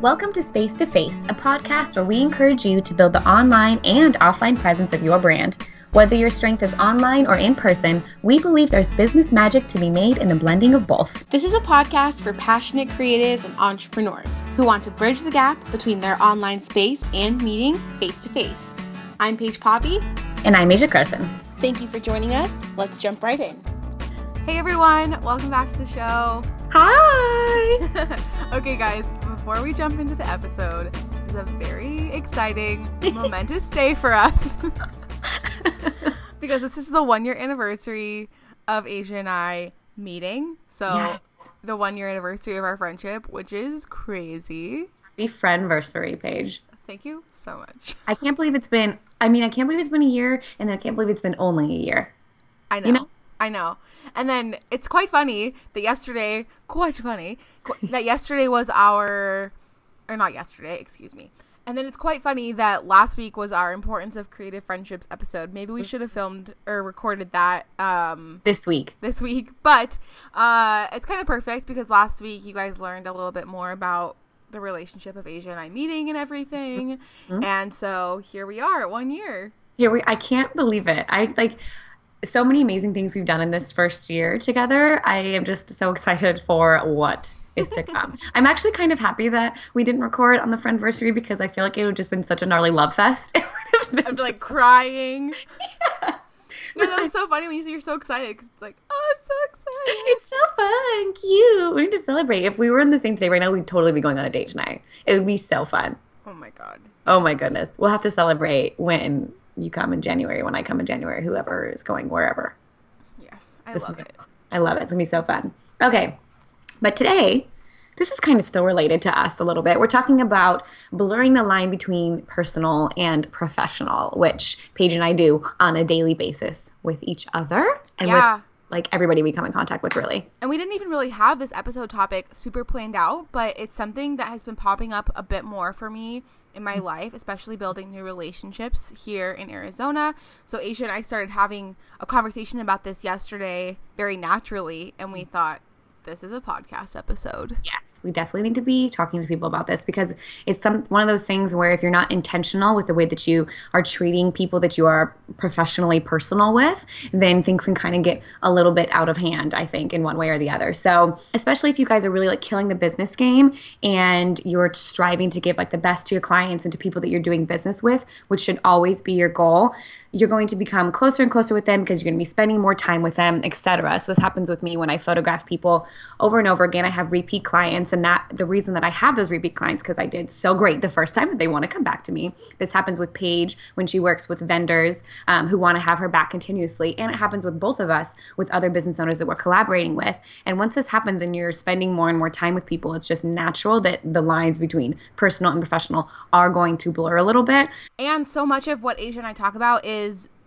Welcome to Space to Face, a podcast where we encourage you to build the online and offline presence of your brand. Whether your strength is online or in person, we believe there's business magic to be made in the blending of both. This is a podcast for passionate creatives and entrepreneurs who want to bridge the gap between their online space and meeting face to face. I'm Paige Poppe. And I'm Asia Croson. Thank you for joining us. Let's jump right in. Hey everyone, welcome back to the show. Hi! okay, guys, before we jump into the episode, this is a very exciting, momentous day for us. because this is the one year anniversary of Asia and I meeting. So, Yes. the one year anniversary of our friendship, which is crazy. Happy friendversary Paige. Thank you so much. I can't believe it's been, I mean, I can't believe it's been a year, and then I can't believe it's been only a year. I know. know? I know. And then it's quite funny that yesterday, quite funny, qu- that yesterday was our, or not yesterday, excuse me. And then it's quite funny that last week was our importance of creative friendships episode. Maybe we should have filmed or recorded that um, This week. this week, but uh, it's kind of perfect because last week you guys learned a little bit more about the relationship of Asia and I meeting and everything. And so here we are one year. Here we, I can't believe it. I like so many amazing things we've done in this first year together. I am just so excited for what is to come. I'm actually kind of happy that we didn't record on the friendversary because I feel like it would have just been such a gnarly love fest. It would have been like crying. No, that was so funny when you say you're so excited because it's like, oh, I'm so excited. it's so fun cute. We need to celebrate. If we were in the same state right now, we'd totally be going on a date tonight. It would be so fun. Oh my god. Oh my goodness. We'll have to celebrate when you come in January, when I come in January, whoever is going wherever. Yes, I This love gonna- it. I love it. It's gonna be so fun. Okay, but today, this is kind of still related to us a little bit. We're talking about blurring the line between personal and professional, which Paige and I do on a daily basis with each other and Yeah. with like everybody we come in contact with, really. And we didn't even really have this episode topic super planned out, but it's something that has been popping up a bit more for me in my life, especially building new relationships here in Arizona. So Asia and I started having a conversation about this yesterday very naturally, and we thought this is a podcast episode. Yes, we definitely need to be talking to people about this because it's some one of those things where if you're not intentional with the way that you are treating people that you are professionally personal with, then things can kind of get a little bit out of hand, I think, in one way or the other. So, especially if you guys are really like killing the business game and you're striving to give like the best to your clients and to people that you're doing business with, which should always be your goal, you're going to become closer and closer with them because you're going to be spending more time with them, etc. So this happens with me when I photograph people over and over again. I have repeat clients, and that the reason that I have those repeat clients because I did so great the first time that they want to come back to me. This happens with Paige when she works with vendors um, who want to have her back continuously, and it happens with both of us with other business owners that we're collaborating with. And once this happens, and you're spending more and more time with people, it's just natural that the lines between personal and professional are going to blur a little bit. And so much of what Asia and I talk about is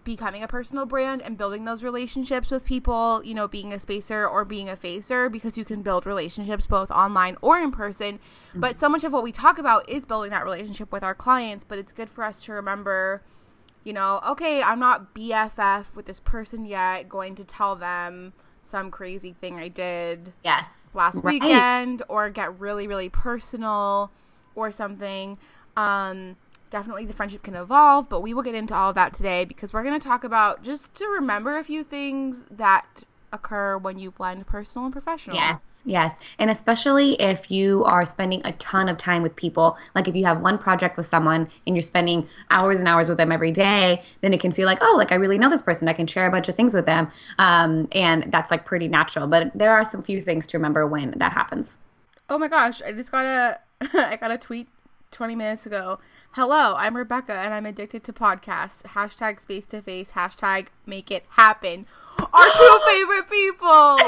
becoming a personal brand and building those relationships with people, you know, being a spacer or being a facer because you can build relationships both online or in person. But so much of what we talk about is building that relationship with our clients, but it's good for us to remember, you know, okay, I'm not BFF with this person yet, going to tell them some crazy thing I did Yes, last Right. weekend or get really really personal or something um definitely the friendship can evolve but we will get into all of that today because we're going to talk about just to remember a few things that occur when you blend personal and professional Yes, yes. And especially if you are spending a ton of time with people, like if you have one project with someone and you're spending hours and hours with them every day, then it can feel like, oh, like I really know this person. I can share a bunch of things with them. Um, and that's like pretty natural. But there are some few things to remember when that happens. oh my gosh i just got a i got a tweet 20 minutes ago hello i'm rebecca and i'm addicted to podcasts hashtag space to face hashtag make it happen our two favorite people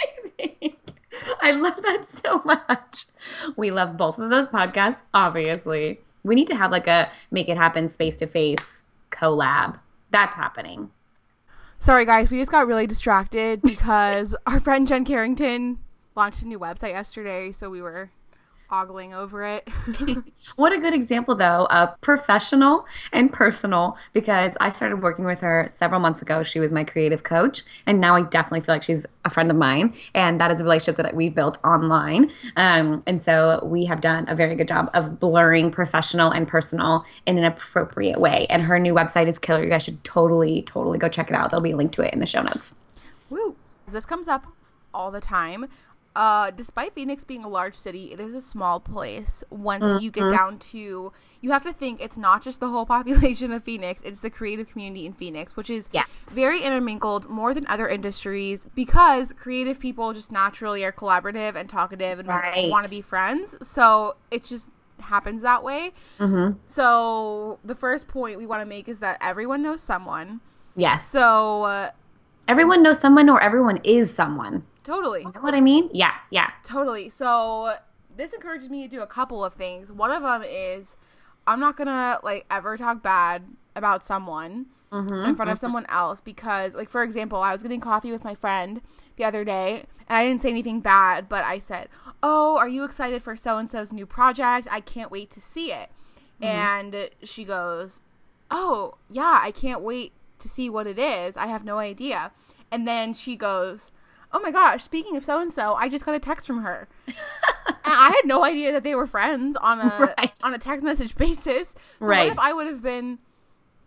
That's amazing. I love that so much. We love both of those podcasts, obviously. We need to have like a make it happen face to face collab. That's happening. Sorry, guys, we just got really distracted because our friend Jen Carrington launched a new website yesterday, so we were ogling over it. what a good example, though, of professional and personal because I started working with her several months ago. She was my creative coach, and now I definitely feel like she's a friend of mine. And that is a relationship that we've built online. Um, and so we have done a very good job of blurring professional and personal in an appropriate way. And her new website is killer. You guys should totally, totally go check it out. There'll be a link to it in the show notes. Woo. This comes up all the time uh, despite Phoenix being a large city, it is a small place. Once mm-hmm. you get mm-hmm. down to, you have to think it's not just the whole population of Phoenix; it's the creative community in Phoenix, which is yes. very intermingled more than other industries because creative people just naturally are collaborative and talkative and right. want to be friends. So it just happens that way. Mm-hmm. So the first point we want to make is that everyone knows someone. Yes. So. Uh, everyone knows someone, or everyone is someone. Totally. You know what I mean? Yeah, yeah. Totally. So this encourages me to do a couple of things. One of them is I'm not gonna like ever talk bad about someone mm-hmm, in front mm-hmm. of someone else because, like, for example, I was getting coffee with my friend the other day and I didn't say anything bad, but I said, "Oh, are you excited for so and so's new project? I can't wait to see it." Mm-hmm. And she goes, "Oh, yeah, I can't wait to see what it is. I have no idea." And then she goes, oh my gosh, speaking of so and so, I just got a text from her. I had no idea that they were friends on a right. on a text message basis. So right. what if I would have been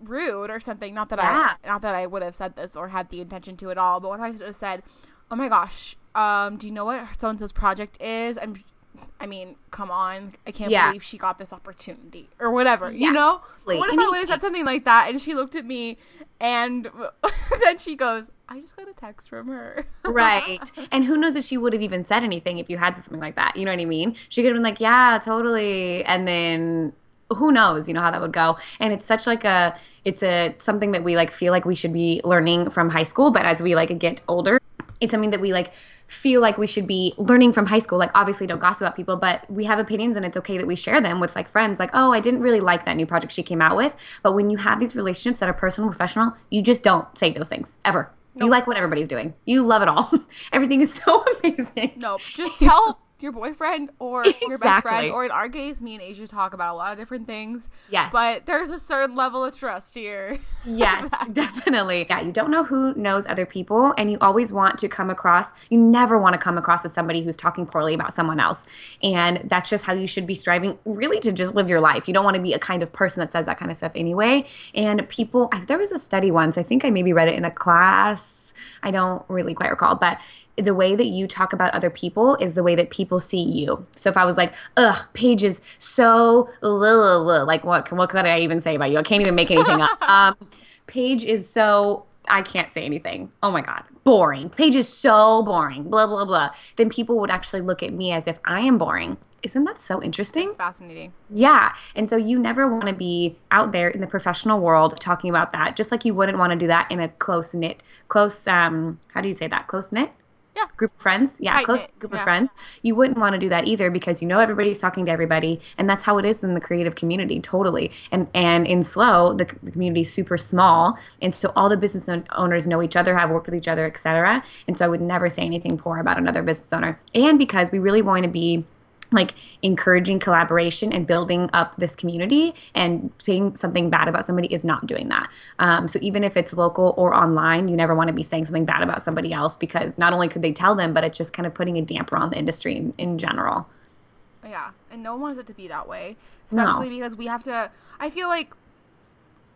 rude or something? Not that yeah. I not that I would have said this or had the intention to at all, but what if I would have said, Oh my gosh, um, do you know what so and so's project is? I'm I mean, come on. I can't yeah. believe she got this opportunity or whatever, yeah. you know? What if I would have said something like that and she looked at me and then she goes, I just got a text from her. right. And who knows if she would have even said anything if you had something like that. You know what I mean? She could have been like, yeah, totally. And then who knows, you know, how that would go. And it's such like a, it's a, something that we like feel like we should be learning from high school. But as we like get older, it's something that we like feel like we should be learning from high school. Like, obviously, don't gossip about people, but we have opinions and it's okay that we share them with like friends. Like, oh, I didn't really like that new project she came out with. But when you have these relationships that are personal, professional, you just don't say those things ever. Nope. You like what everybody's doing. You love it all. Everything is so amazing. Nope. Just tell your boyfriend or exactly. your best friend, or in our case, me and Asia talk about a lot of different things. Yes. But there's a certain level of trust here. Yes, definitely. Yeah, you don't know who knows other people, and you always want to come across, you never want to come across as somebody who's talking poorly about someone else. And that's just how you should be striving, really, to just live your life. You don't want to be a kind of person that says that kind of stuff anyway. And people, there was a study once, I think I maybe read it in a class. I don't really quite recall, but the way that you talk about other people is the way that people see you. So if I was like, ugh, Paige is so like what what could I even say about you? I can't even make anything up. Um, Paige is so I can't say anything. Oh my god, boring. Paige is so boring. Blah blah blah. Then people would actually look at me as if I am boring. Isn't that so interesting? Fascinating. Yeah. And so you never want to be out there in the professional world talking about that, just like you wouldn't want to do that in a close knit, close, um, how do you say that? Close knit? Yeah. group of friends. Yeah, right, close group yeah. of friends. You wouldn't want to do that either because you know everybody's talking to everybody, and that's how it is in the creative community, totally. And and in SLO, the, the community is super small, and so all the business owners know each other, have worked with each other, etc. And so I would never say anything poor about another business owner. And because we really want to be like encouraging collaboration and building up this community and saying something bad about somebody is not doing that um, so even if it's local or online you never want to be saying something bad about somebody else because not only could they tell them but it's just kind of putting a damper on the industry in, in general yeah and no one wants it to be that way especially no. because we have to i feel like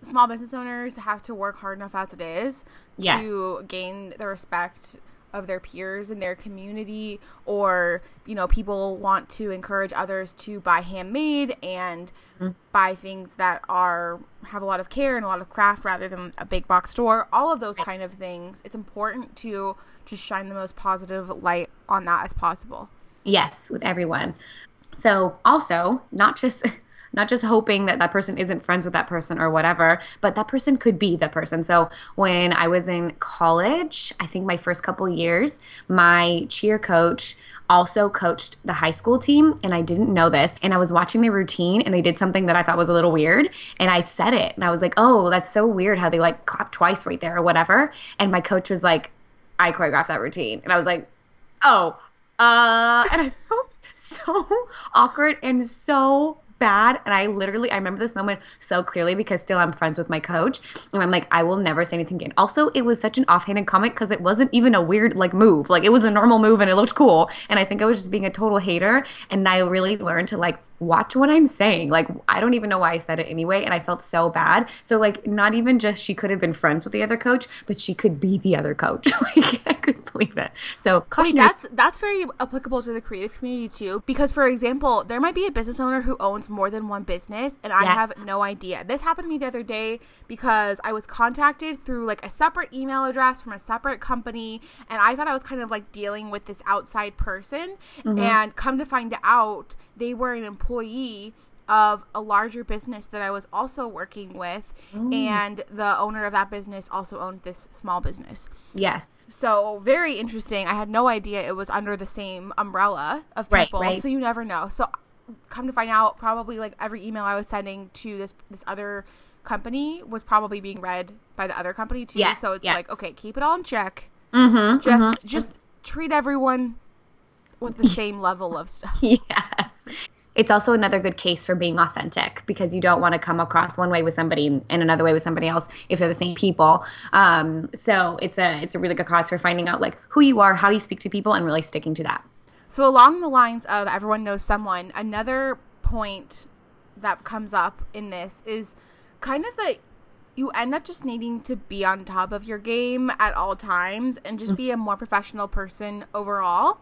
small business owners have to work hard enough as it is yes. to gain the respect of their peers in their community or you know people want to encourage others to buy handmade and mm. buy things that are have a lot of care and a lot of craft rather than a big box store. All of those kind of things. It's important to just shine the most positive light on that as possible. Yes with everyone. So also not just not just hoping that that person isn't friends with that person or whatever, but that person could be the person. So when I was in college, I think my first couple years, my cheer coach also coached the high school team and I didn't know this and I was watching their routine and they did something that I thought was a little weird and I said it and I was like, "Oh, that's so weird how they like clap twice right there or whatever." And my coach was like, "I choreographed that routine." And I was like, "Oh, uh," and I felt so awkward and so bad. And I literally, I remember this moment so clearly because still I'm friends with my coach. And I'm like, I will never say anything again. Also, it was such an offhanded comment because it wasn't even a weird like move. Like it was a normal move and it looked cool. And I think I was just being a total hater. And I really learned to like watch what I'm saying. Like, I don't even know why I said it anyway. And I felt so bad. So, like, not even just she could have been friends with the other coach, but she could be the other coach. like, I couldn't believe it. So, Wait, that's that's very applicable to the creative community too. Because, for example, there might be a business owner who owns more than one business, and I yes. have no idea. This happened to me the other day because I was contacted through like a separate email address from a separate company, and I thought I was kind of like dealing with this outside person. Mm-hmm. And come to find out, they were an employee of a larger business that I was also working with, Ooh. and the owner of that business also owned this small business. Yes. So very interesting. I had no idea it was under the same umbrella of people. Right, right. So you never know. So come to find out, probably like every email I was sending to this this other company was probably being read by the other company too. Yes, so it's yes. like, okay, keep it all in check. Mm-hmm, just mm-hmm. just treat everyone with the same level of stuff. Yes. It's also another good case for being authentic because you don't want to come across one way with somebody and another way with somebody else if they're the same people. Um, so it's a it's a really good cause for finding out like who you are, how you speak to people, and really sticking to that. So along the lines of everyone knows someone, another point that comes up in this is kind of that you end up just needing to be on top of your game at all times and just be a more professional person overall.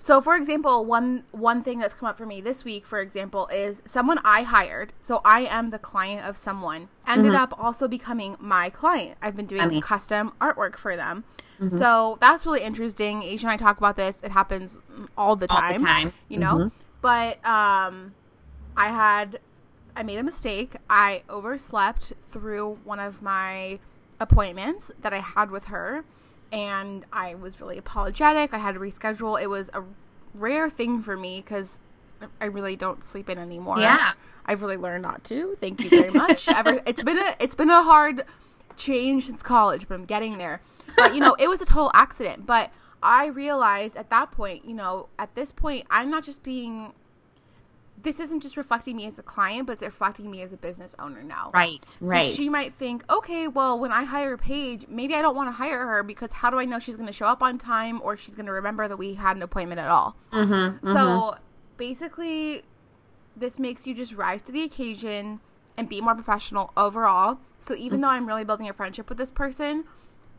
So, for example, one one thing that's come up for me this week, for example, is someone I hired. So I am the client of someone. Ended mm-hmm. up also becoming my client. I've been doing mean. custom artwork for them. Mm-hmm. So that's really interesting. Asia and I talk about this. It happens all the time. All the time. You know? Mm-hmm. But um I had I made a mistake. I overslept through one of my appointments that I had with her and I was really apologetic. I had to reschedule. It was a rare thing for me because I really don't sleep in anymore. Yeah, I've really learned not to. Thank you very much. Ever, it's been a it's been a hard change since college, but I'm getting there. But you know, it was a total accident. But I realized at that point, you know, at this point, I'm not just being this isn't just reflecting me as a client, but it's reflecting me as a business owner now. Right, so right. She might think, okay, well, when I hire Paige, maybe I don't want to hire her because how do I know she's going to show up on time or she's going to remember that we had an appointment at all? Mm-hmm, so mm-hmm. basically, this makes you just rise to the occasion and be more professional overall. So even mm-hmm. though I'm really building a friendship with this person,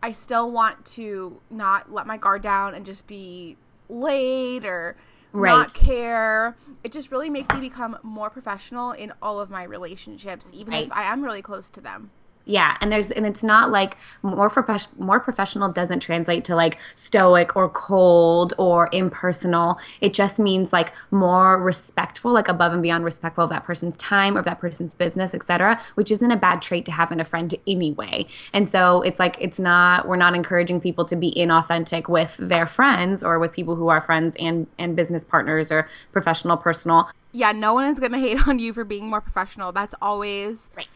I still want to not let my guard down and just be late or right. not care. It just really makes me become more professional in all of my relationships, even right. if I am really close to them yeah and there's and it's not like more prof- more professional doesn't translate to like stoic or cold or impersonal. It just means like more respectful like above and beyond respectful of that person's time or that person's business etc which isn't a bad trait to have in a friend anyway. And so it's like it's not we're not encouraging people to be inauthentic with their friends or with people who are friends and and business partners or professional personal. Yeah no one is going to hate on you for being more professional. That's always right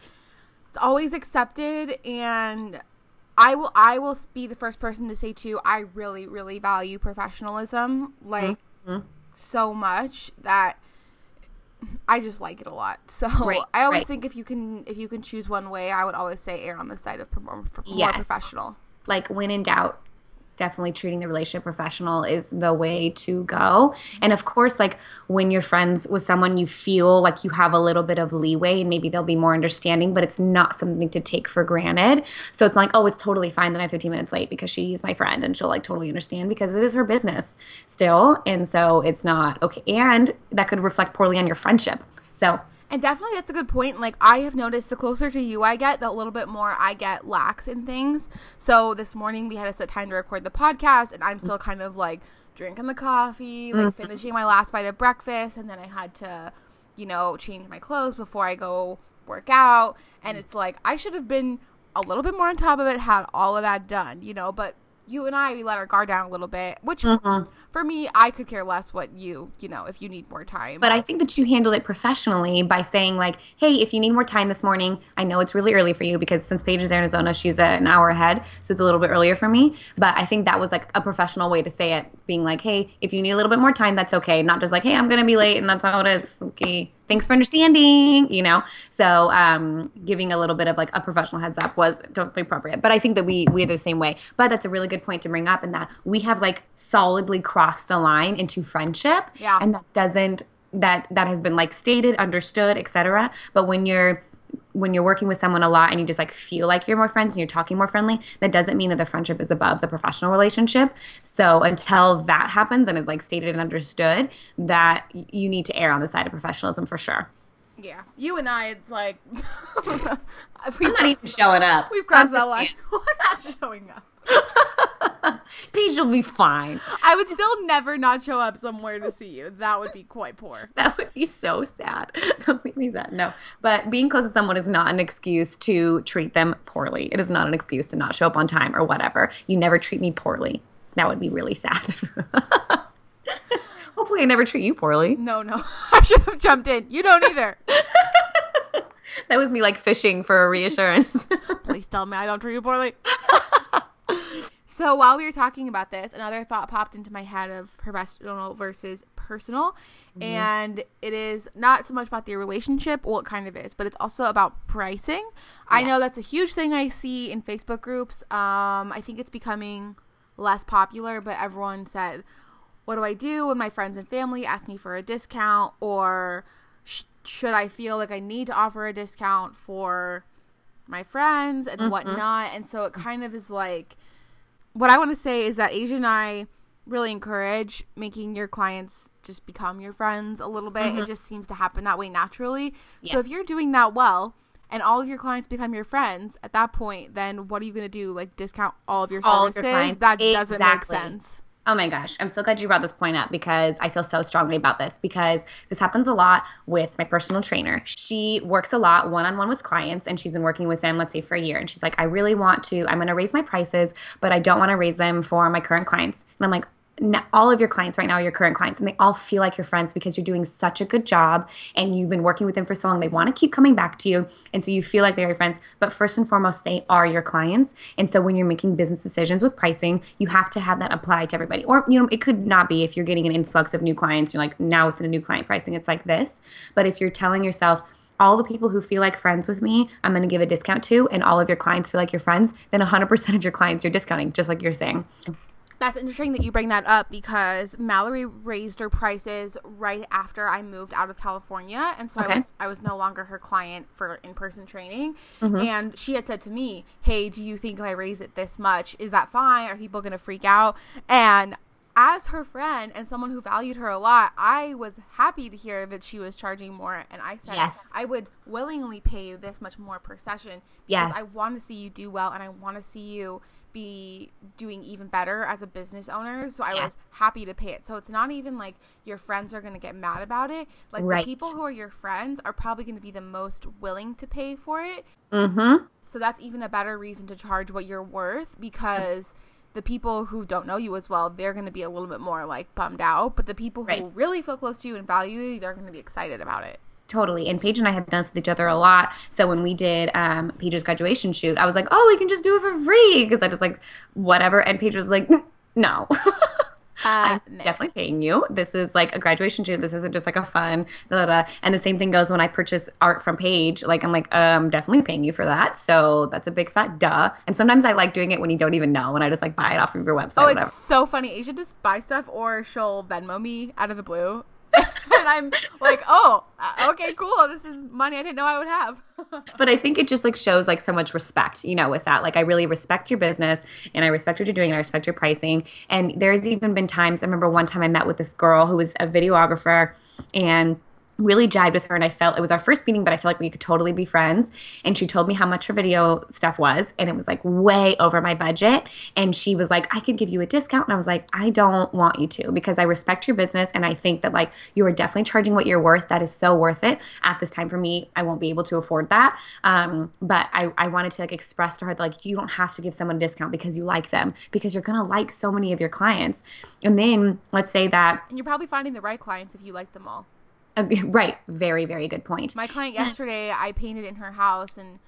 it's always accepted and I will I will be the first person to say too I really really value professionalism like mm-hmm. so much that I just like it a lot. So right, I always right. think if you can if you can choose one way, I would always say err on the side of more, more yes. professional. Like when in doubt, definitely treating the relationship professional is the way to go. And of course, like when you're friends with someone, you feel like you have a little bit of leeway and maybe they'll be more understanding, but it's not something to take for granted. So it's like, oh, it's totally fine that I'm 15 minutes late because she's my friend and she'll like totally understand because it is her business still. And so it's not okay. And that could reflect poorly on your friendship. So and definitely that's a good point. Like I have noticed the closer to you I get, the little bit more I get lax in things. So this morning we had a set time to record the podcast and I'm still kind of like drinking the coffee, like mm-hmm. finishing my last bite of breakfast and then I had to, you know, change my clothes before I go work out. And it's like I should have been a little bit more on top of it, had all of that done, you know, but you and I we let our guard down a little bit, which mm-hmm. For me, I could care less what you, you know, if you need more time. But I think that you handled it professionally by saying like, "Hey, if you need more time this morning, I know it's really early for you because since Paige is Arizona, she's an hour ahead, so it's a little bit earlier for me." But I think that was like a professional way to say it, being like, "Hey, if you need a little bit more time, that's okay." Not just like, "Hey, I'm gonna be late," and that's how it is. Okay, thanks for understanding. You know, so um, giving a little bit of like a professional heads up was totally appropriate. But I think that we we are the same way. But that's a really good point to bring up, in that we have like solidly crossed the line into friendship, Yeah. and that doesn't that that has been like stated, understood, etc. But when you're when you're working with someone a lot and you just like feel like you're more friends and you're talking more friendly, that doesn't mean that the friendship is above the professional relationship. So until that happens and is like stated and understood, that you need to err on the side of professionalism for sure. yeah, you and I, it's like we've, I'm not even showing up. we've crossed that line. We're not showing up. Paige will be fine. I would still never not show up somewhere to see you. That would be quite poor. That would be so sad. Completely sad. No. But being close to someone is not an excuse to treat them poorly. It is not an excuse to not show up on time or whatever. You never treat me poorly. That would be really sad. Hopefully, I never treat you poorly. No, no, I should have jumped in. You don't either. That was me like fishing for a reassurance. Please tell me I don't treat you poorly. So while we were talking about this, another thought popped into my head of professional versus personal. And it is not so much about the relationship, well, it kind of is, but it's also about pricing. I know that's a huge thing I see in Facebook groups. Um, I think it's becoming less popular, but everyone said, What do I do when my friends and family ask me for a discount? Or sh- should I feel like I need to offer a discount for my friends and whatnot. And so it kind of is like what I want to say is that Asia and I really encourage making your clients just become your friends a little bit. It mm-hmm. just seems to happen that way naturally. So if you're doing that well and all of your clients become your friends, at that point, then what are you going to do? Like discount all of your All of services? your clients. That doesn't make sense. Oh my gosh, I'm so glad you brought this point up because I feel so strongly about this because this happens a lot with my personal trainer. She works a lot one on one with clients and she's been working with them, let's say, for a year. And she's like, I really want to, I'm going to raise my prices, but I don't want to raise them for my current clients. And I'm like, "No, all of your clients right now your current clients and they all feel like your friends because you're doing such a good job and you've been working with them for so long they want to keep coming back to you and so you feel like they're your friends. But first and foremost they are your clients and so when you're making business decisions with pricing you have to have that apply to everybody. Or you know it could not be if you're getting an influx of new clients you're like now with the new client pricing it's like this. But if you're telling yourself all the people who feel like friends with me, I'm going to give a discount to, and all of your clients feel like your friends, then 100% of your clients you're discounting, just like you're saying. That's interesting that you bring that up because Mallory raised her prices right after I moved out of California, and so I was I was no longer her client for in person training. Mm-hmm. And she had said to me, "Hey, do you think if I raise it this much, is that fine? Are people going to freak out?" And as her friend and someone who valued her a lot, I was happy to hear that she was charging more, and I said, Yes. "I would willingly pay you this much more per session because Yes. I want to see you do well, and I want to see you." Be doing even better as a business owner. So I was happy to pay it. So it's not even like your friends are going to get mad about it. Like Right. the people who are your friends are probably going to be the most willing to pay for it. Mm-hmm. So that's even a better reason to charge what you're worth because the people who don't know you as well, they're going to be a little bit more like bummed out. But the people who Right. really feel close to you and value you, they're going to be excited about it. Totally. And Paige and I have done this with each other a lot. So when we did um, Paige's graduation shoot, I was like, oh, we can just do it for free. Because I just like, whatever. And Paige was like, "Mm, no. Uh, I'm definitely paying you. This is like a graduation shoot. This isn't just like a fun, da, da, da. And the same thing goes when I purchase art from Paige. Like, I'm like, um, definitely paying you for that. So that's a big fat duh. And sometimes I like doing it when you don't even know, and I just like buy it off of your website. Oh, or whatever. it's so funny. Asia just buy stuff or she'll Venmo me out of the blue. and I'm like, oh, uh, okay, cool. This is money I didn't know I would have. but I think it just like shows like so much respect, you know, with that. Like I really respect your business and I respect what you're doing and I respect your pricing. And there's even been times I remember one time I met with this girl who was a videographer and really jived with her and I felt it was our first meeting, but I feel like we could totally be friends. And she told me how much her video stuff was, and it was like way over my budget. And she was like, I could give you a discount. And I was like, I don't want you to because I respect your business and I think that like you are definitely charging what you're worth. That is so worth it. At this time for me, I won't be able to afford that. Um, but I, I wanted to like express to her that like you don't have to give someone a discount because you like them, because you're gonna like so many of your clients. And then let's say that And you're probably finding the right clients if you like them all. Uh, right, very, very good point. My client yesterday, I painted in her house and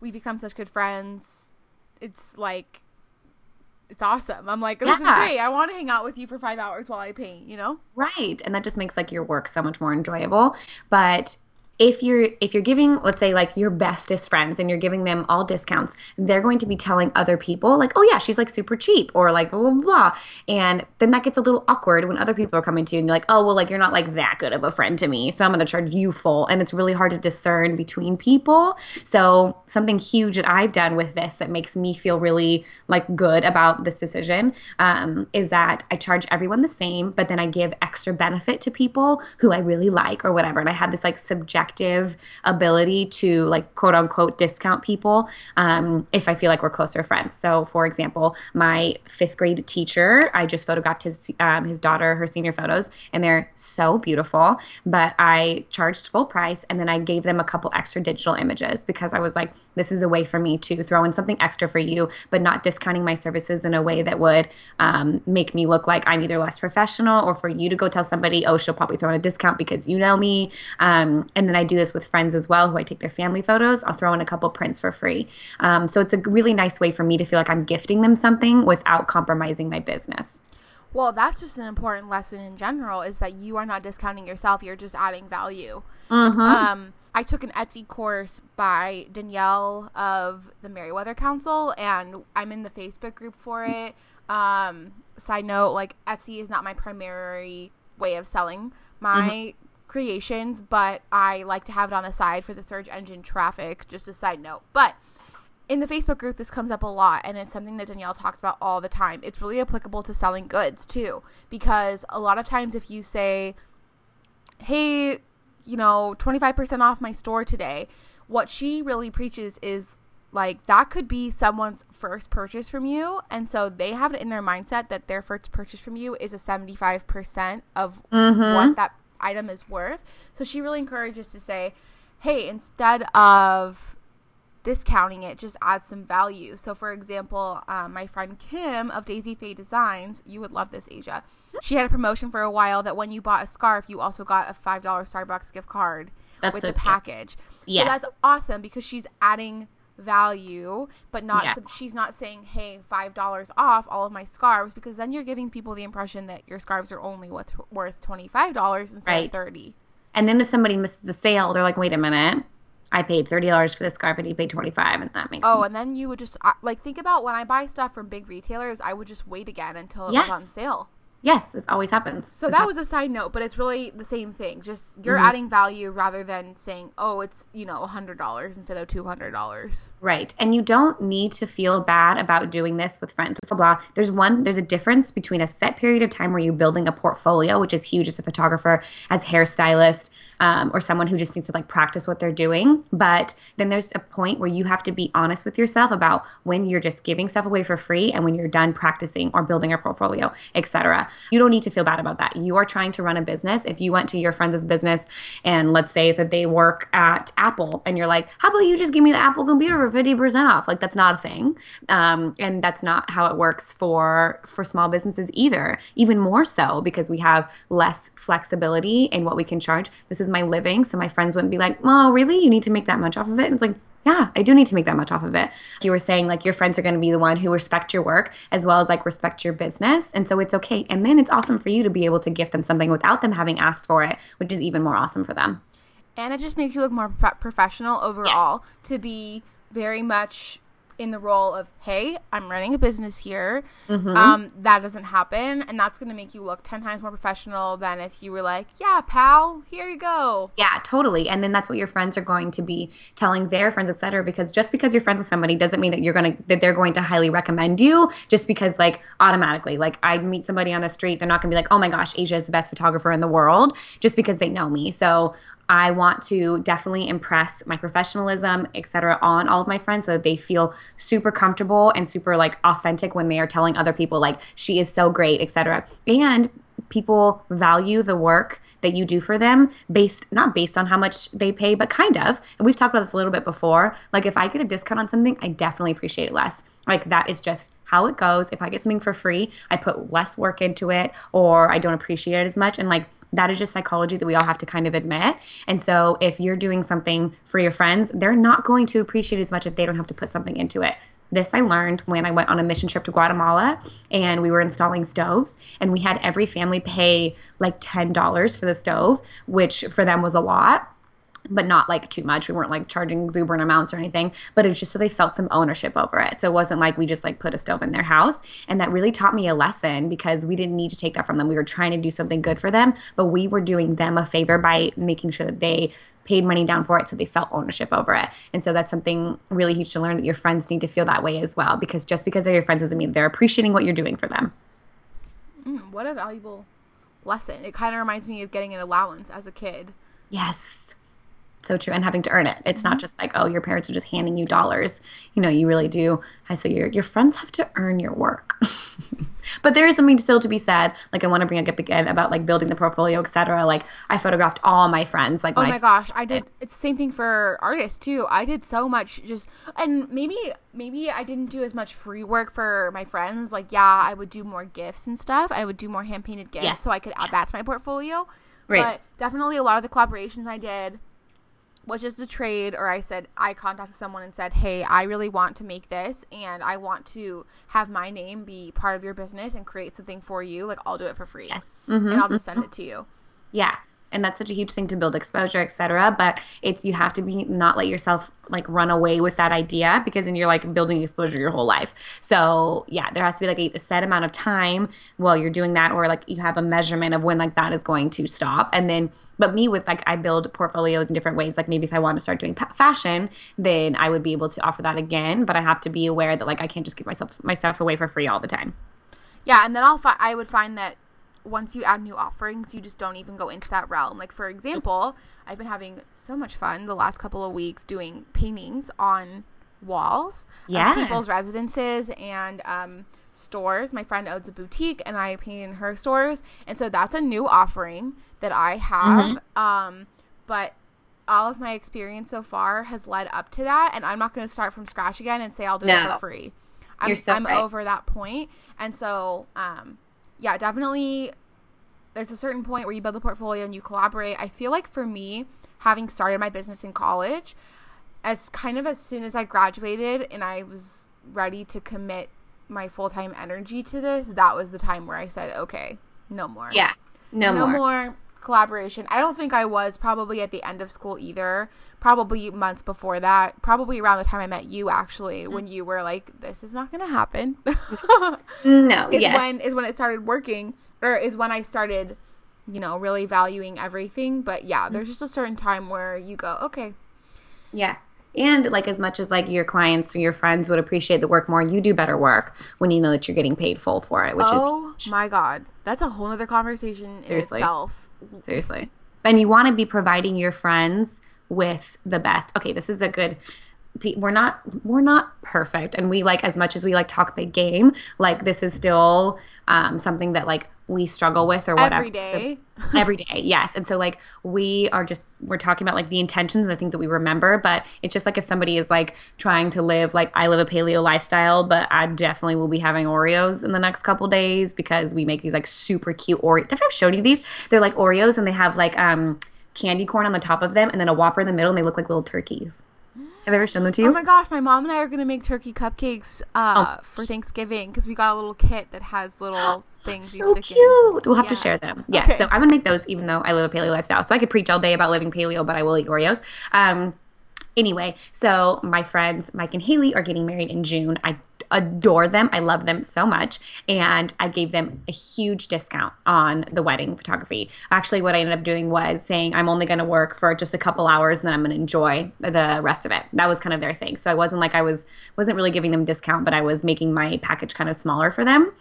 we've become such good friends. It's like it's awesome. I'm like, this is great. I want to hang out with you for five hours while I paint, you know? Right. And that just makes like your work so much more enjoyable. But if you're if you're giving let's say like your bestest friends and you're giving them all discounts they're going to be telling other people like oh yeah she's like super cheap or like blah blah blah. And then that gets a little awkward when other people are coming to you and you're like oh well like you're not like that good of a friend to me so i'm going to charge you full. And it's really hard to discern between people. So something huge that i've done with this that makes me feel really like good about this decision um, is that i charge everyone the same but then i give extra benefit to people who i really like or whatever. And i have this like subjective ability to like quote unquote discount people um, if i feel like we're closer friends. So for example my fifth grade teacher i just photographed his um, his daughter her senior photos and they're so beautiful but i charged full price and then i gave them a couple extra digital images because i was like this is a way for me to throw in something extra for you but not discounting my services in a way that would um, make me look like i'm either less professional or for you to go tell somebody oh she'll probably throw in a discount because you know me um, and then i do this with friends as well who i take their family photos i'll throw in a couple prints for free um, so it's a really nice way for me to feel like i'm gifting them something without compromising my business Well, that's just an important lesson in general is that you are not discounting yourself, you're just adding value. mm-hmm. Um, I took an Etsy course by Danielle of the Meriwether Council, and I'm in the Facebook group for it. Um, side note, like Etsy is not my primary way of selling my creations, but I like to have it on the side for the search engine traffic. Just a side note, but in the Facebook group, this comes up a lot, and it's something that Danielle talks about all the time. It's really applicable to selling goods too, because a lot of times if you say, hey, you know, 25% off my store today, what she really preaches is like that could be someone's first purchase from you. And so they have it in their mindset that their first purchase from you is a 75% of mm-hmm. what that item is worth. So she really encourages to say, hey, instead of discounting it just adds some value. So, for example, um, my friend Kim of Daisy Faye Designs, you would love this, Asia. She had a promotion for a while that when you bought a scarf, you also got a five dollar Starbucks gift card That's with so the cute. package. Yes. So that's awesome because she's adding value, but not Yes. sub- she's not saying, "Hey, five dollars off all of my scarves," because then you're giving people the impression that your scarves are only worth worth twenty five dollars instead Right. of thirty. And then if somebody misses the sale, they're like, wait a minute, I paid thirty dollars for this scarf, and he paid twenty five, and that makes Oh, sense. and then you would just uh, like think about when I buy stuff from big retailers, I would just wait again until it Yes. was on sale. Yes, this always happens. So This that hap- was a side note, but it's really the same thing. Just you're Mm-hmm. adding value rather than saying, "Oh, it's you know hundred dollars instead of two hundred dollars." right, and you don't need to feel bad about doing this with friends. Blah blah. There's one. There's a difference between a set period of time where you're building a portfolio, which is huge as a photographer, as hairstylist. Um, or someone who just needs to like practice what they're doing. But then there's a point where you have to be honest with yourself about when you're just giving stuff away for free and when you're done practicing or building a portfolio, etc. You don't need to feel bad about that. You are trying to run a business. If you went to your friend's business and let's say that they work at Apple and you're like, how about you just give me the Apple computer for 50% off? Like that's not a thing. Um, and that's not how it works for for small businesses either. Even more so because we have less flexibility in what we can charge. This is my living, so my friends wouldn't be like, "Oh, really? You need to make that much off of it?" And it's like, yeah, I do need to make that much off of it. You were saying like your friends are going to be the one who respect your work as well as like respect your business. And so it's okay. And then it's awesome for you to be able to gift them something without them having asked for it, which is even more awesome for them. And it just makes you look more pro- professional overall to be very much in the role of, hey, I'm running a business here. Mm-hmm. Um, that doesn't happen. And that's going to make you look 10 times more professional than if you were like, yeah, pal, here you go. Yeah, totally. And then that's what your friends are going to be telling their friends, etc. Because just because you're friends with somebody doesn't mean that you're going to, that they're going to highly recommend you just because, like, automatically, like, I meet somebody on the street, they're not going to be like, oh my gosh, Asia is the best photographer in the world just because they know me. So I want to definitely impress my professionalism, etc., on all of my friends so that they feel super comfortable and super like authentic when they are telling other people like she is so great, etc. And people value the work that you do for them based not based on how much they pay, but kind of. And we've talked about this a little bit before. Like if I get a discount on something, I definitely appreciate it less. Like that is just how it goes. If I get something for free, I put less work into it or I don't appreciate it as much. And like that is just psychology that we all have to kind of admit. And so if you're doing something for your friends, they're not going to appreciate as much if they don't have to put something into it. This I learned when I went on a mission trip to Guatemala and we were installing stoves and we had every family pay like $10 for the stove, which for them was a lot but not like too much. We weren't like charging exuberant amounts or anything, but it was just so they felt some ownership over it. So it wasn't like we just like put a stove in their house. And that really taught me a lesson because we didn't need to take that from them. We were trying to do something good for them, but we were doing them a favor by making sure that they paid money down for it so they felt ownership over it. And so that's something really huge to learn that your friends need to feel that way as well because just because they're your friends doesn't mean they're appreciating what you're doing for them. Mm, what a valuable lesson. It kind of reminds me of getting an allowance as a kid. Yes so true and having to earn it. It's mm-hmm. not just like oh your parents are just handing you dollars. You know you really do. I so your your friends have to earn your work. But there is something still to be said. Like i want to bring up again about like building the portfolio etc like i photographed all my friends like oh my I gosh i did it's the same thing for artists too. I did so much just and maybe maybe i didn't do as much free work for my friends. Like yeah i would do more gifts and stuff. I would do more hand painted gifts yes. so i could add yes. that to my portfolio. Right. but definitely a lot of the collaborations i did was just a trade or I said I contacted someone and said, "Hey, I really want to make this and I want to have my name be part of your business and create something for you. Like I'll do it for free." Yes. Mm-hmm, and I'll just send mm-hmm. it to you. Yeah and that's such a huge thing to build exposure etc but it's you have to be not let yourself like run away with that idea because then you're like building exposure your whole life. So yeah there has to be like a, set amount of time while you're doing that or like you have a measurement of when like that is going to stop. And then but me with like i build portfolios in different ways. Like maybe if i want to start doing fashion then i would be able to offer that again but i have to be aware that like i can't just give myself my stuff away for free all the time. Yeah and then i'll fi- i would find that once you add new offerings, you just don't even go into that realm. Like for example, I've been having so much fun the last couple of weeks doing paintings on walls yes. of people's residences and um, stores. My friend owns a boutique, and I paint in her stores, and so that's a new offering that I have. Mm-hmm. Um, but all of my experience so far has led up to that, and I'm not going to start from scratch again and say I'll do no. it for free. I'm, You're so I'm right. over that point, and so um, yeah, definitely there's a certain point where you build a portfolio and you collaborate. I feel like for me, having started my business in college, as kind of as soon as I graduated and I was ready to commit my full time energy to this, that was the time where I said, okay, no more. Yeah. No, no more. more collaboration. I don't think I was probably at the end of school either. Probably months before that. Probably around the time I met you actually, mm-hmm. when you were like, This is not gonna happen. no. Is yes. when is when it started working. Or is when I started, you know, really valuing everything. But yeah, there's just a certain time where you go, Okay. Yeah and like as much as like your clients or your friends would appreciate the work more you do better work when you know that you're getting paid full for it which oh, is oh my god that's a whole other conversation Seriously. in itself Seriously. And you want to be providing your friends with the best. Okay, this is a good we're not we're not perfect. And we like as much as we like talk big game like this is still um, something that like we struggle with or whatever. Every day. so, every day yes. And so like we are just we're talking about like the intentions and the things that we remember. But it's just like if somebody is like trying to live like i live a paleo lifestyle but i definitely will be having oreos in the next couple days because we make these like super cute oreos have i showed you these? They're like oreos and they have like um candy corn on the top of them and then a whopper in the middle and they look like little turkeys have I ever shown them to you? Oh my gosh, my mom and I are gonna make turkey cupcakes uh, oh. for Thanksgiving because we got a little kit that has little things. so cute. In. We'll have yeah. to share them. Yes. Okay. So I'm gonna make those, even though I live a paleo lifestyle. So I could preach all day about living paleo, but I will eat Oreos. Um, Anyway, so my friends Mike and Haley are getting married in June. I adore them. I love them so much. And I gave them a huge discount on the wedding photography. Actually, what I ended up doing was saying I'm only going to work for just a couple hours and then I'm going to enjoy the rest of it. That was kind of their thing. So I wasn't like I was wasn't really giving them discount, but I was making my package kind of smaller for them.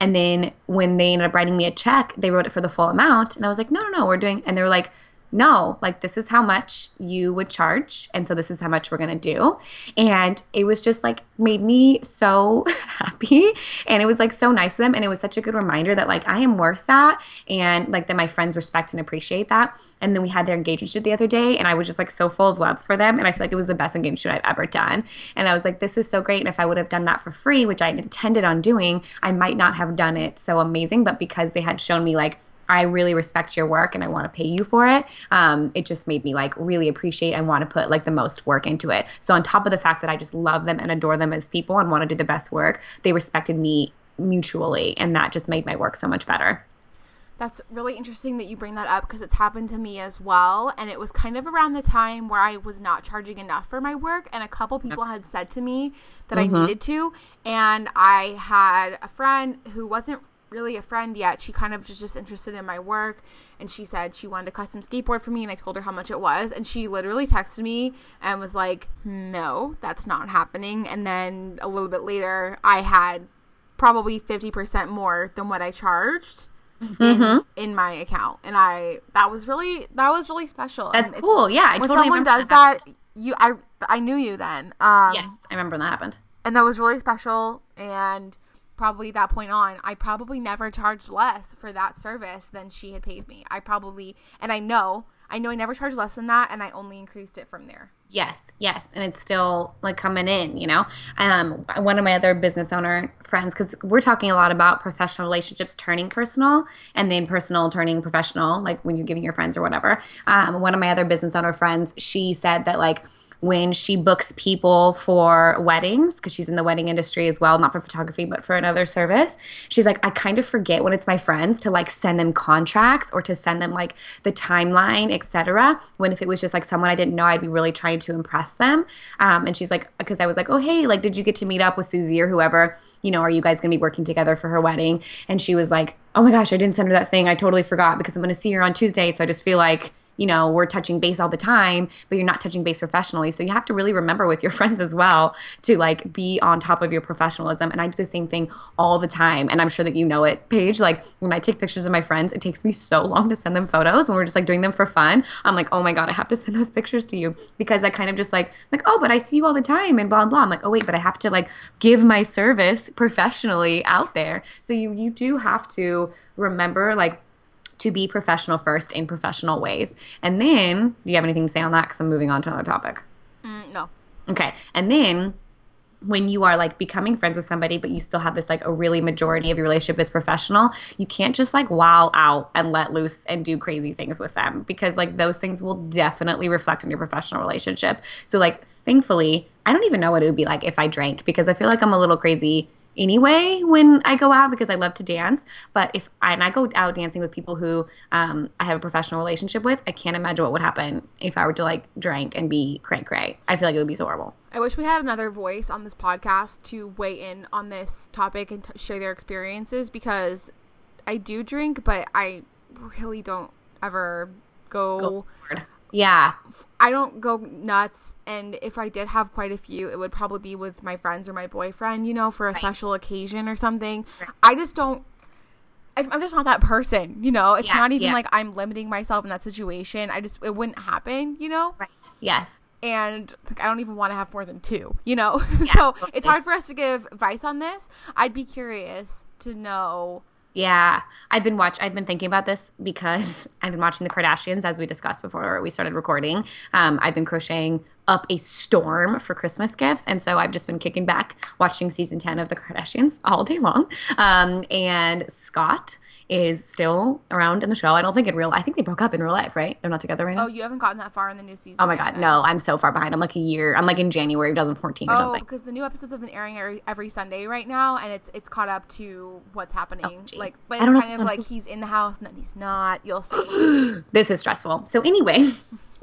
And then when they ended up writing me a check, they wrote it for the full amount. And I was like, no, no, no, we're doing, and they were like, no, like this is how much you would charge. And so this is how much we're going to do. And it was just like made me so happy. And it was like so nice of them. And it was such a good reminder that like I am worth that. And like that my friends respect and appreciate that. And then we had their engagement shoot the other day. And I was just like so full of love for them. And I feel like it was the best engagement shoot I've ever done. And I was like, this is so great. And if I would have done that for free, which I intended on doing, I might not have done it so amazing. But because they had shown me like, I really respect your work and I want to pay you for it. Um, it just made me like really appreciate and want to put like the most work into it. So on top of the fact that I just love them and adore them as people and want to do the best work, they respected me mutually, and that just made my work so much better. That's really interesting that you bring that up because it's happened to me as well. And it was kind of around the time where I was not charging enough for my work. And a couple people had said to me that mm-hmm. I needed to. And I had a friend who wasn't really a friend yet. She kind of was just interested in my work and she said she wanted a custom skateboard for me and I told her how much it was and she literally texted me and was like, "No, that's not happening." And then a little bit later, I had probably 50% more than what I charged. Mm-hmm. In, in, my account and i that was really that was really special that's cool yeah I when totally someone does that, that you i i knew you then um yes i remember when that happened and that was really special and probably that point on, I probably never charged less for that service than she had paid me. I probably, and I know, I know I never charged less than that, and I only increased it from there. Yes, yes, and it's still like coming in, you know. Um, one of my other business owner friends, because we're talking a lot about professional relationships turning personal, and then personal turning professional, like when you're giving your friends or whatever. Um, one of my other business owner friends, she said that like when she books people for weddings because she's in the wedding industry as well not for photography but for another service. She's like i kind of forget when it's my friends to like send them contracts or to send them like the timeline etc when if it was just like someone i didn't know i'd be really trying to impress them. Um, and she's like because i was like oh hey like did you get to meet up with susie or whoever? You know are you guys to be working together for her wedding? And she was like oh my gosh i didn't send her that thing. I totally forgot because i'm to see her on tuesday. So i just feel like you know, we're touching base all the time, but you're not touching base professionally. So you have to really remember with your friends as well to like be on top of your professionalism. And I do the same thing all the time. And I'm sure that you know it, Paige. Like when I take pictures of my friends, it takes me so long to send them photos when we're just like doing them for fun. I'm like, oh my God, I have to send those pictures to you because I kind of just like, like, oh, but I see you all the time and blah, blah. I'm like, oh, wait, but I have to like give my service professionally out there. So you, you do have to remember like to be professional first in professional ways. And then, do you have anything to say on that? Because I'm moving on to another topic. Mm, no. Okay. And then when you are like becoming friends with somebody but you still have this like a really majority of your relationship is professional you can't just like wow out and let loose and do crazy things with them because like those things will definitely reflect on your professional relationship so like thankfully i don't even know what it would be like if i drank because i feel like i'm a little crazy anyway when I go out because I love to dance. But if I, and I go out dancing with people who um, I have a professional relationship with, I can't imagine what would happen if I were to like drink and be cray cray. I feel like it would be so horrible. I wish we had another voice on this podcast to weigh in on this topic and t- share their experiences because I do drink, but I really don't ever go, go yeah. I don't go nuts. And if I did have quite a few, it would probably be with my friends or my boyfriend, you know, for a right. special occasion or something. Right. I just don't. I'm just not that person, you know. It's yeah, not even yeah. like I'm limiting myself in that situation. I just it wouldn't happen, you know. Right. Yes. And like, I don't even want to have more than two, you know. Yeah, so it's hard for us to give advice on this. I'd be curious to know yeah, I've been watch. I've been thinking about this because I've been watching the Kardashians as we discussed before we started recording. Um, I've been crocheting up a storm for Christmas gifts, and so I've just been kicking back watching season ten of the Kardashians all day long. Um, and Scott is still around in the show. I don't think in real. I think they broke up in real life, right? They're not together right now. Oh, you haven't gotten that far in the new season. Oh my god, no! I'm so far behind. I'm like a year. I'm like in January 2014 or oh, something. because the new episodes have been airing every, every, Sunday right now, and it's it's caught up to what's happening. Oh, like, but it's kind of like he's in the house and then he's not. You'll see. this is stressful. So anyway.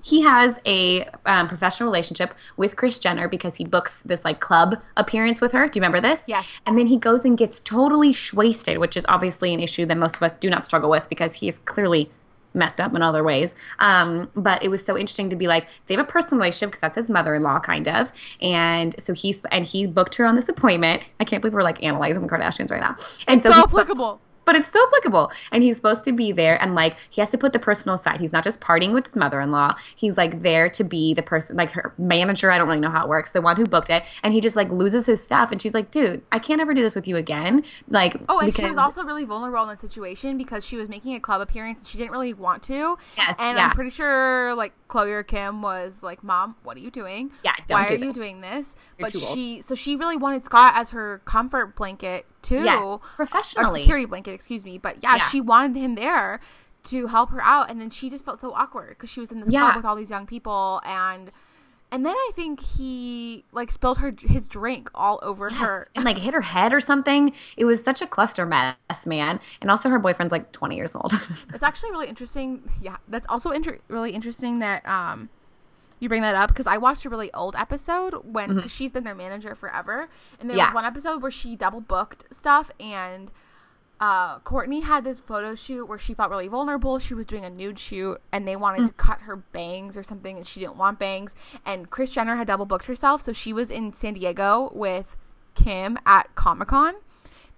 He has a um, professional relationship with Kris Jenner because he books this like club appearance with her. Do you remember this? Yes. And then he goes and gets totally wasted, which is obviously an issue that most of us do not struggle with because he is clearly messed up in other ways. Um, but it was so interesting to be like they have a personal relationship because that's his mother-in-law kind of, and so he's and he booked her on this appointment. I can't believe we're like analyzing the Kardashians right now. And so, so he's applicable but it's so applicable. And he's supposed to be there and like he has to put the personal side. He's not just partying with his mother in law. He's like there to be the person, like her manager. I don't really know how it works, the one who booked it. And he just like loses his stuff. And she's like, dude, I can't ever do this with you again. Like, oh, and she was also really vulnerable in that situation because she was making a club appearance and she didn't really want to. Yes. And yeah. I'm pretty sure like Khloe or Kim was like, "Mom, what are you doing? Yeah, don't why do are you doing this?" You're but she, so she really wanted Scott as her comfort blanket too, Yes, or security blanket, excuse me. But yeah, Yeah. she wanted him there to help her out, and then she just felt so awkward because she was in this Yeah. club with all these young people, and and then I think he like spilled her his drink all over her. And like hit her head or something. It was such a cluster mess, man. And also her boyfriend's like 20 years old. It's actually really interesting. Yeah, that's also inter- really interesting that um you bring that up because I watched a really old episode when 'cause she's been their manager forever, and there Mm-hmm. Yeah. was one episode where she double booked stuff and. Uh, Kourtney had this photo shoot where she felt really vulnerable. She was doing a nude shoot, and they wanted Mm. to cut her bangs or something, and she didn't want bangs. And Kris Jenner had double booked herself, so she was in San Diego with Kim at Comic Con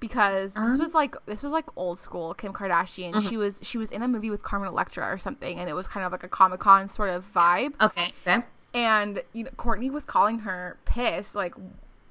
because this um, was like this was like old school Kim Kardashian. Mm-hmm. She was she was in a movie with Carmen Electra or something, and it was kind of like a Comic Con sort of vibe. okay. Okay. And you know, Kourtney was calling her pissed, like.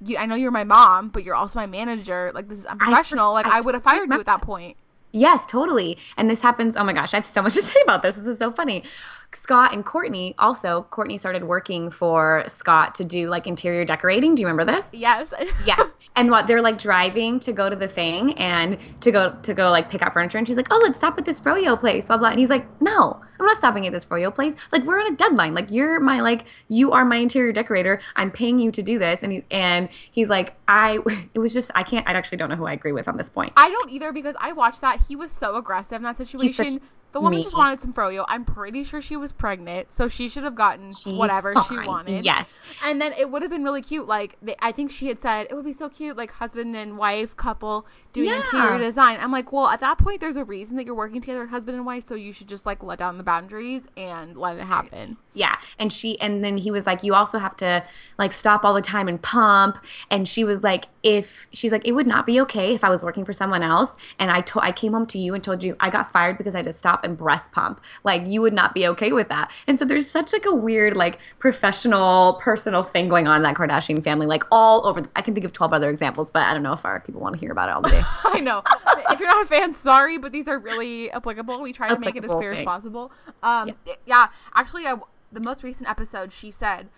You, I know you're my mom, but you're also my manager. Like this is unprofessional. like I I would have fired you at that point. Yes, totally. And this happens. Oh my gosh, I have so much to say about this. This is so funny. Scott and Kourtney also, Kourtney started working for Scott to do like interior decorating. Do you remember this? Yes. Yes. And what they're like driving to go to the thing and to go to go like pick out furniture and she's like, "Oh, let's stop at this froyo place." blah blah. And he's like, "No, I'm not stopping at this froyo place. Like we're on a deadline. Like you're my like you are my interior decorator. I'm paying you to do this." And he and he's like, "I it was just I can't I actually don't know who I agree with on this point." I don't either because I watched that. He was so aggressive in that situation. The woman just wanted some froyo. I'm pretty sure she was pregnant, so she should have gotten She's whatever she wanted. Yes. And then it would have been really cute. Like they, I think she had said it would be so cute, like husband and wife couple doing Yeah. interior design. I'm like, well, at that point, there's a reason that you're working together, husband and wife. So you should just like let down the boundaries and let it happen. Yeah. And she and then he was like, You also have to like stop all the time and pump. And she was like, if she's like, it would not be okay if I was working for someone else and I told I came home to you and told you I got fired because I had to stop and breast pump. Like you would not be okay with that. And so there's such like a weird, like professional, personal thing going on in that Kardashian family, like all over I can think of twelve other examples, but I don't know if our people want to hear about it all the day. I know. if you're not a fan, sorry, but these are really applicable. We try to make it as clear as possible. Um, yeah. actually, I, the most recent episode, she said,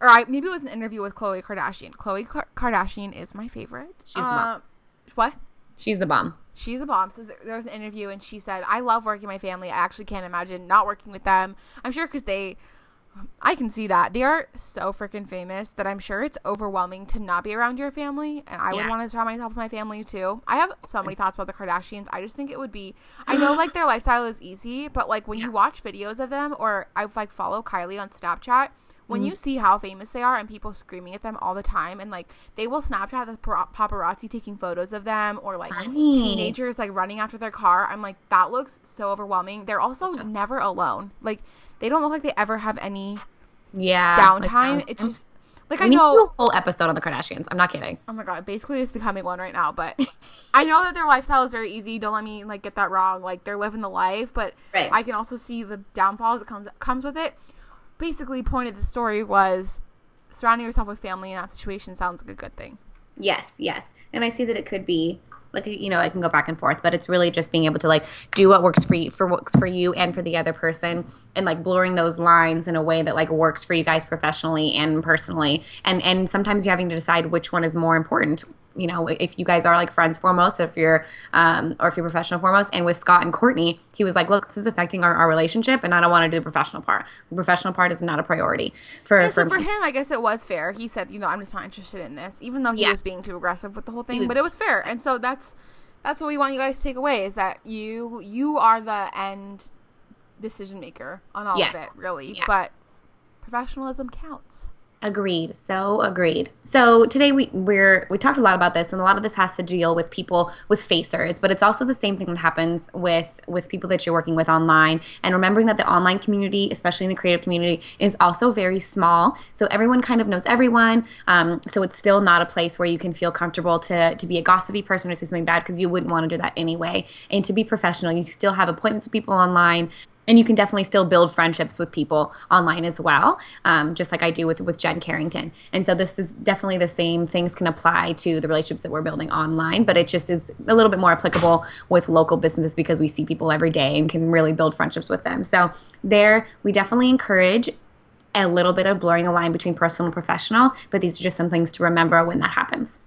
or I, maybe it was an interview with Khloe Kardashian. Khloe Kardashian is my favorite. She's the bomb. Uh, What? She's the bomb. She's a bomb. So there was an interview, and she said, "I love working with my family. I actually can't imagine not working with them. I'm sure because they." I can see that. They are so freaking famous that I'm sure it's overwhelming to not be around your family. And I would want to surround myself with my family too. I have so many thoughts about the Kardashians. I just think it would be I know like their lifestyle is easy, but like when you watch videos of them or I like follow Kylie on Snapchat, when Mm-hmm. you see how famous they are and people screaming at them all the time and like they will Snapchat the paparazzi taking photos of them or like Funny. teenagers like running after their car. I'm like that looks so overwhelming. They're also never alone. Like they don't look like they ever have any Yeah. downtime. like, it's just like we I need to do a full episode on the Kardashians. I'm not kidding. Oh my god, basically it's becoming one right now. But I know that their lifestyle is very easy. Don't let me like get that wrong. Like they're living the life, but Right. I can also see the downfalls that comes comes with it. Basically, point of the story was surrounding yourself with family in that situation sounds like a good thing. Yes, yes. And I see that it could be like you know, I can go back and forth, but it's really just being able to like do what works for you for works for you and for the other person and like blurring those lines in a way that like works for you guys professionally and personally. And and sometimes you're having to decide which one is more important. You know, if you guys are like friends foremost, if you're um or if you're professional foremost. And with Scott and Kourtney, he was like, Look, this is affecting our, our relationship and I don't want to do the professional part. The professional part is not a priority for, for, so for him, I guess it was fair. He said, you know, I'm just not interested in this, even though he Yeah. was being too aggressive with the whole thing. was- but it was fair, and so that's that's what we want you guys to take away is that you you are the end decision maker on all Yes. of it, really. Yeah. But professionalism counts. Agreed. So agreed. So today we we're we talked a lot about this, and a lot of this has to deal with people with facers, but it's also the same thing that happens with with people that you're working with online. And remembering that the online community, especially in the creative community, is also very small. So everyone kind of knows everyone. Um, so it's still not a place where you can feel comfortable to to be a gossipy person or say something bad because you wouldn't want to do that anyway. And to be professional, you still have appointments with people online and you can definitely still build friendships with people online as well um, just like i do with with jen carrington. And so this is definitely the same things can apply to the relationships that we're building online but it just is a little bit more applicable with local businesses because we see people every day and can really build friendships with them. So there we definitely encourage a little bit of blurring the line between personal and professional but these are just some things to remember when that happens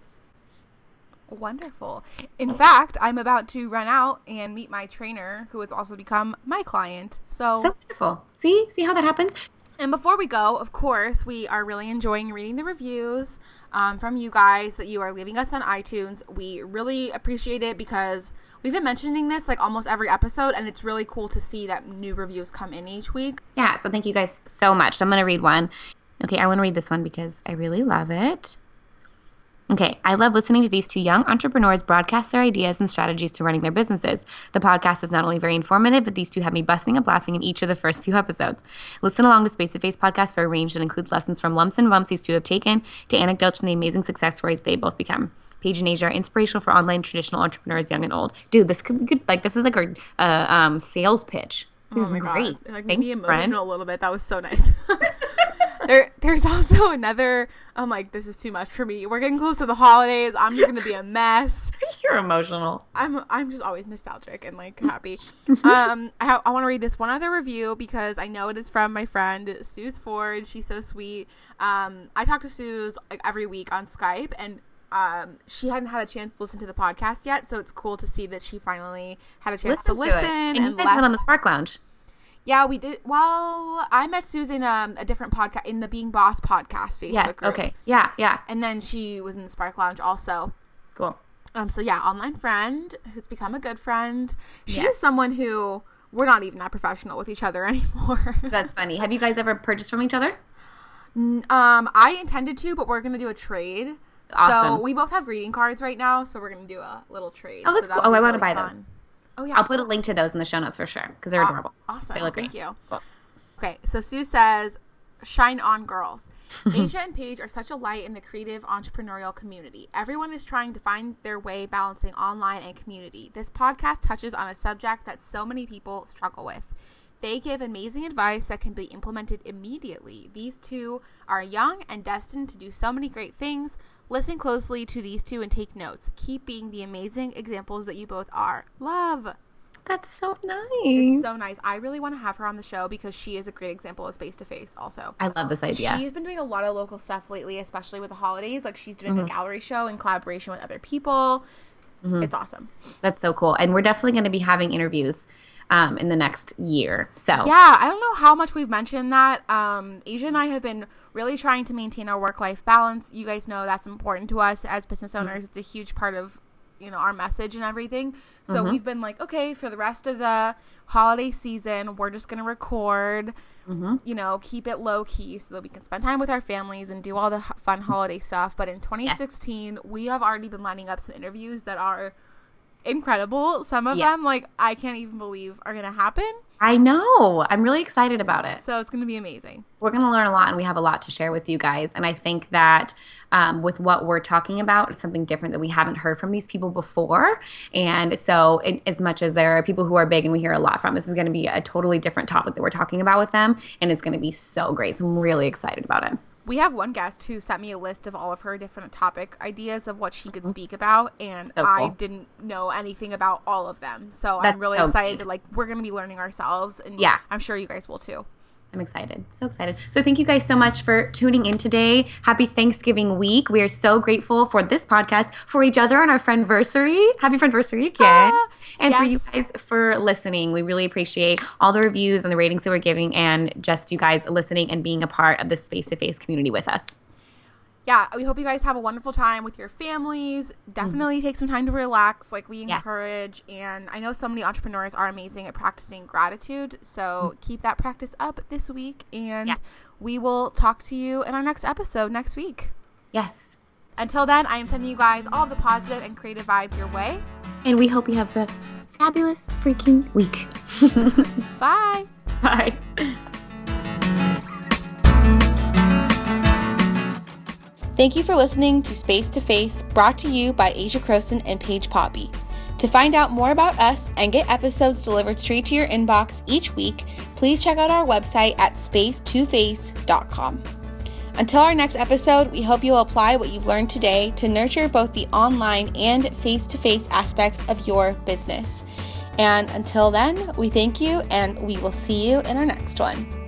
Wonderful. In fact, I'm about to run out and meet my trainer, who has also become my client. So, so wonderful see see how that happens and before we go, of course, we are really enjoying reading the reviews um, from you guys that you are leaving us on iTunes. We really appreciate it because we've been mentioning this like almost every episode, and it's really cool to see that new reviews come in each week. Yeah, so thank you guys so much. So I'm going to read one. Okay, I want to read this one because I really love it. Okay, I love listening to these two young entrepreneurs broadcast their ideas and strategies to running their businesses. The podcast is not only very informative, but these two have me busting up laughing in each of the first few episodes. Listen along to Space to Face podcast for a range that includes lessons from lumps and bumps these two have taken to anecdotes from the amazing success stories they both become. Paige and Asia are inspirational for online traditional entrepreneurs, young and old. Dude, this could be good. Like, this is like a uh, um, sales pitch. This is Oh my God. great. Like, Thanks, friend. a little bit. That was so nice. there, there's also another. I'm like, this is too much for me. We're getting close to the holidays. I'm just gonna be a mess. You're emotional. I'm I'm just always nostalgic and like happy. um, I, I want to read this one other review because I know it is from my friend Suze Ford. She's so sweet. Um, I talk to Suze like every week on Skype, and um, she hadn't had a chance to listen to the podcast yet, so it's cool to see that she finally had a chance Listen to listen. And, and you guys left- met on the Spark Lounge. Yeah, we did. Well, I met Susan um, a different podcast in the Being Boss podcast Facebook Yes. group. Okay. Yeah. Yeah. And then she was in the Spark Lounge also. Cool. Um, so yeah, online friend who's become a good friend. She Yeah. is someone who we're not even that professional with each other anymore. That's funny. Have you guys ever purchased from each other? um, I intended to, but we're gonna do a trade. Awesome. So we both have greeting cards right now, so we're gonna do a little trade. Oh, that's So cool. Oh, I wanna really buy those. Oh yeah, I'll put a link to those in the show notes for sure because they're Aw- adorable. Awesome. They look Thank great. you. Cool. Okay, so Sue says, "Shine on, girls." Asia and Paige are such a light in the creative entrepreneurial community. Everyone is trying to find their way balancing online and community. This podcast touches on a subject that so many people struggle with. They give amazing advice that can be implemented immediately. These two are young and destined to do so many great things. Listen closely to these two and take notes. Keep being the amazing examples that you both are. Love. That's so nice. It's so nice. I really want to have her on the show because she is a great example of face to face also. I love this idea. She's been doing a lot of local stuff lately, especially with the holidays. Like she's doing Mm-hmm. a gallery show in collaboration with other people. It's awesome. That's so cool. And we're definitely going to be having interviews um, in the next year. So Yeah, I don't know how much we've mentioned that. Um, Asia and I have been really trying to maintain our work life balance. You guys know that's important to us as business owners. It's a huge part of you know our message and everything. So we've been like, okay, for the rest of the holiday season, we're just gonna record. You know, keep it low key so that we can spend time with our families and do all the h- fun holiday stuff. But in 2016, we have already been lining up some interviews that are incredible. Some of Yeah. them, like, I can't even believe are gonna happen. I know. I'm really excited about it. So it's going to be amazing. We're going to learn a lot and we have a lot to share with you guys. And I think that um, with what we're talking about, it's something different that we haven't heard from these people before. And so, it, as much as there are people who are big and we hear a lot from, this is going to be a totally different topic that we're talking about with them. And it's going to be so great. So, I'm really excited about it. We have one guest who sent me a list of all of her different topic ideas of what she could speak about, and Mm-hmm. So I didn't know anything about all of them. So I'm really so excited neat. to like we're going to be learning ourselves, and Yeah. I'm sure you guys will too. I'm excited. So excited. So thank you guys so much for tuning in today. Happy Thanksgiving week. We are so grateful for this podcast, for each other on our friendversary. Happy friendversary again. Ah, and for you guys for listening. We really appreciate all the reviews and the ratings that we're giving and just you guys listening and being a part of this face to face community with us. Yeah, we hope you guys have a wonderful time with your families. Definitely mm-hmm. take some time to relax, like we encourage. Yes. And I know so many entrepreneurs are amazing at practicing gratitude. So mm-hmm. keep that practice up this week. And yeah. we will talk to you in our next episode next week. Yes. Until then, I am sending you guys all the positive and creative vibes your way. And we hope you have a fabulous freaking week. Bye. Bye. Thank you for listening to Space to Face, brought to you by Asia Croson and Paige Poppe. To find out more about us and get episodes delivered straight to your inbox each week, please check out our website at space2face.com. Until our next episode, we hope you'll apply what you've learned today to nurture both the online and face to face aspects of your business. And until then, we thank you and we will see you in our next one.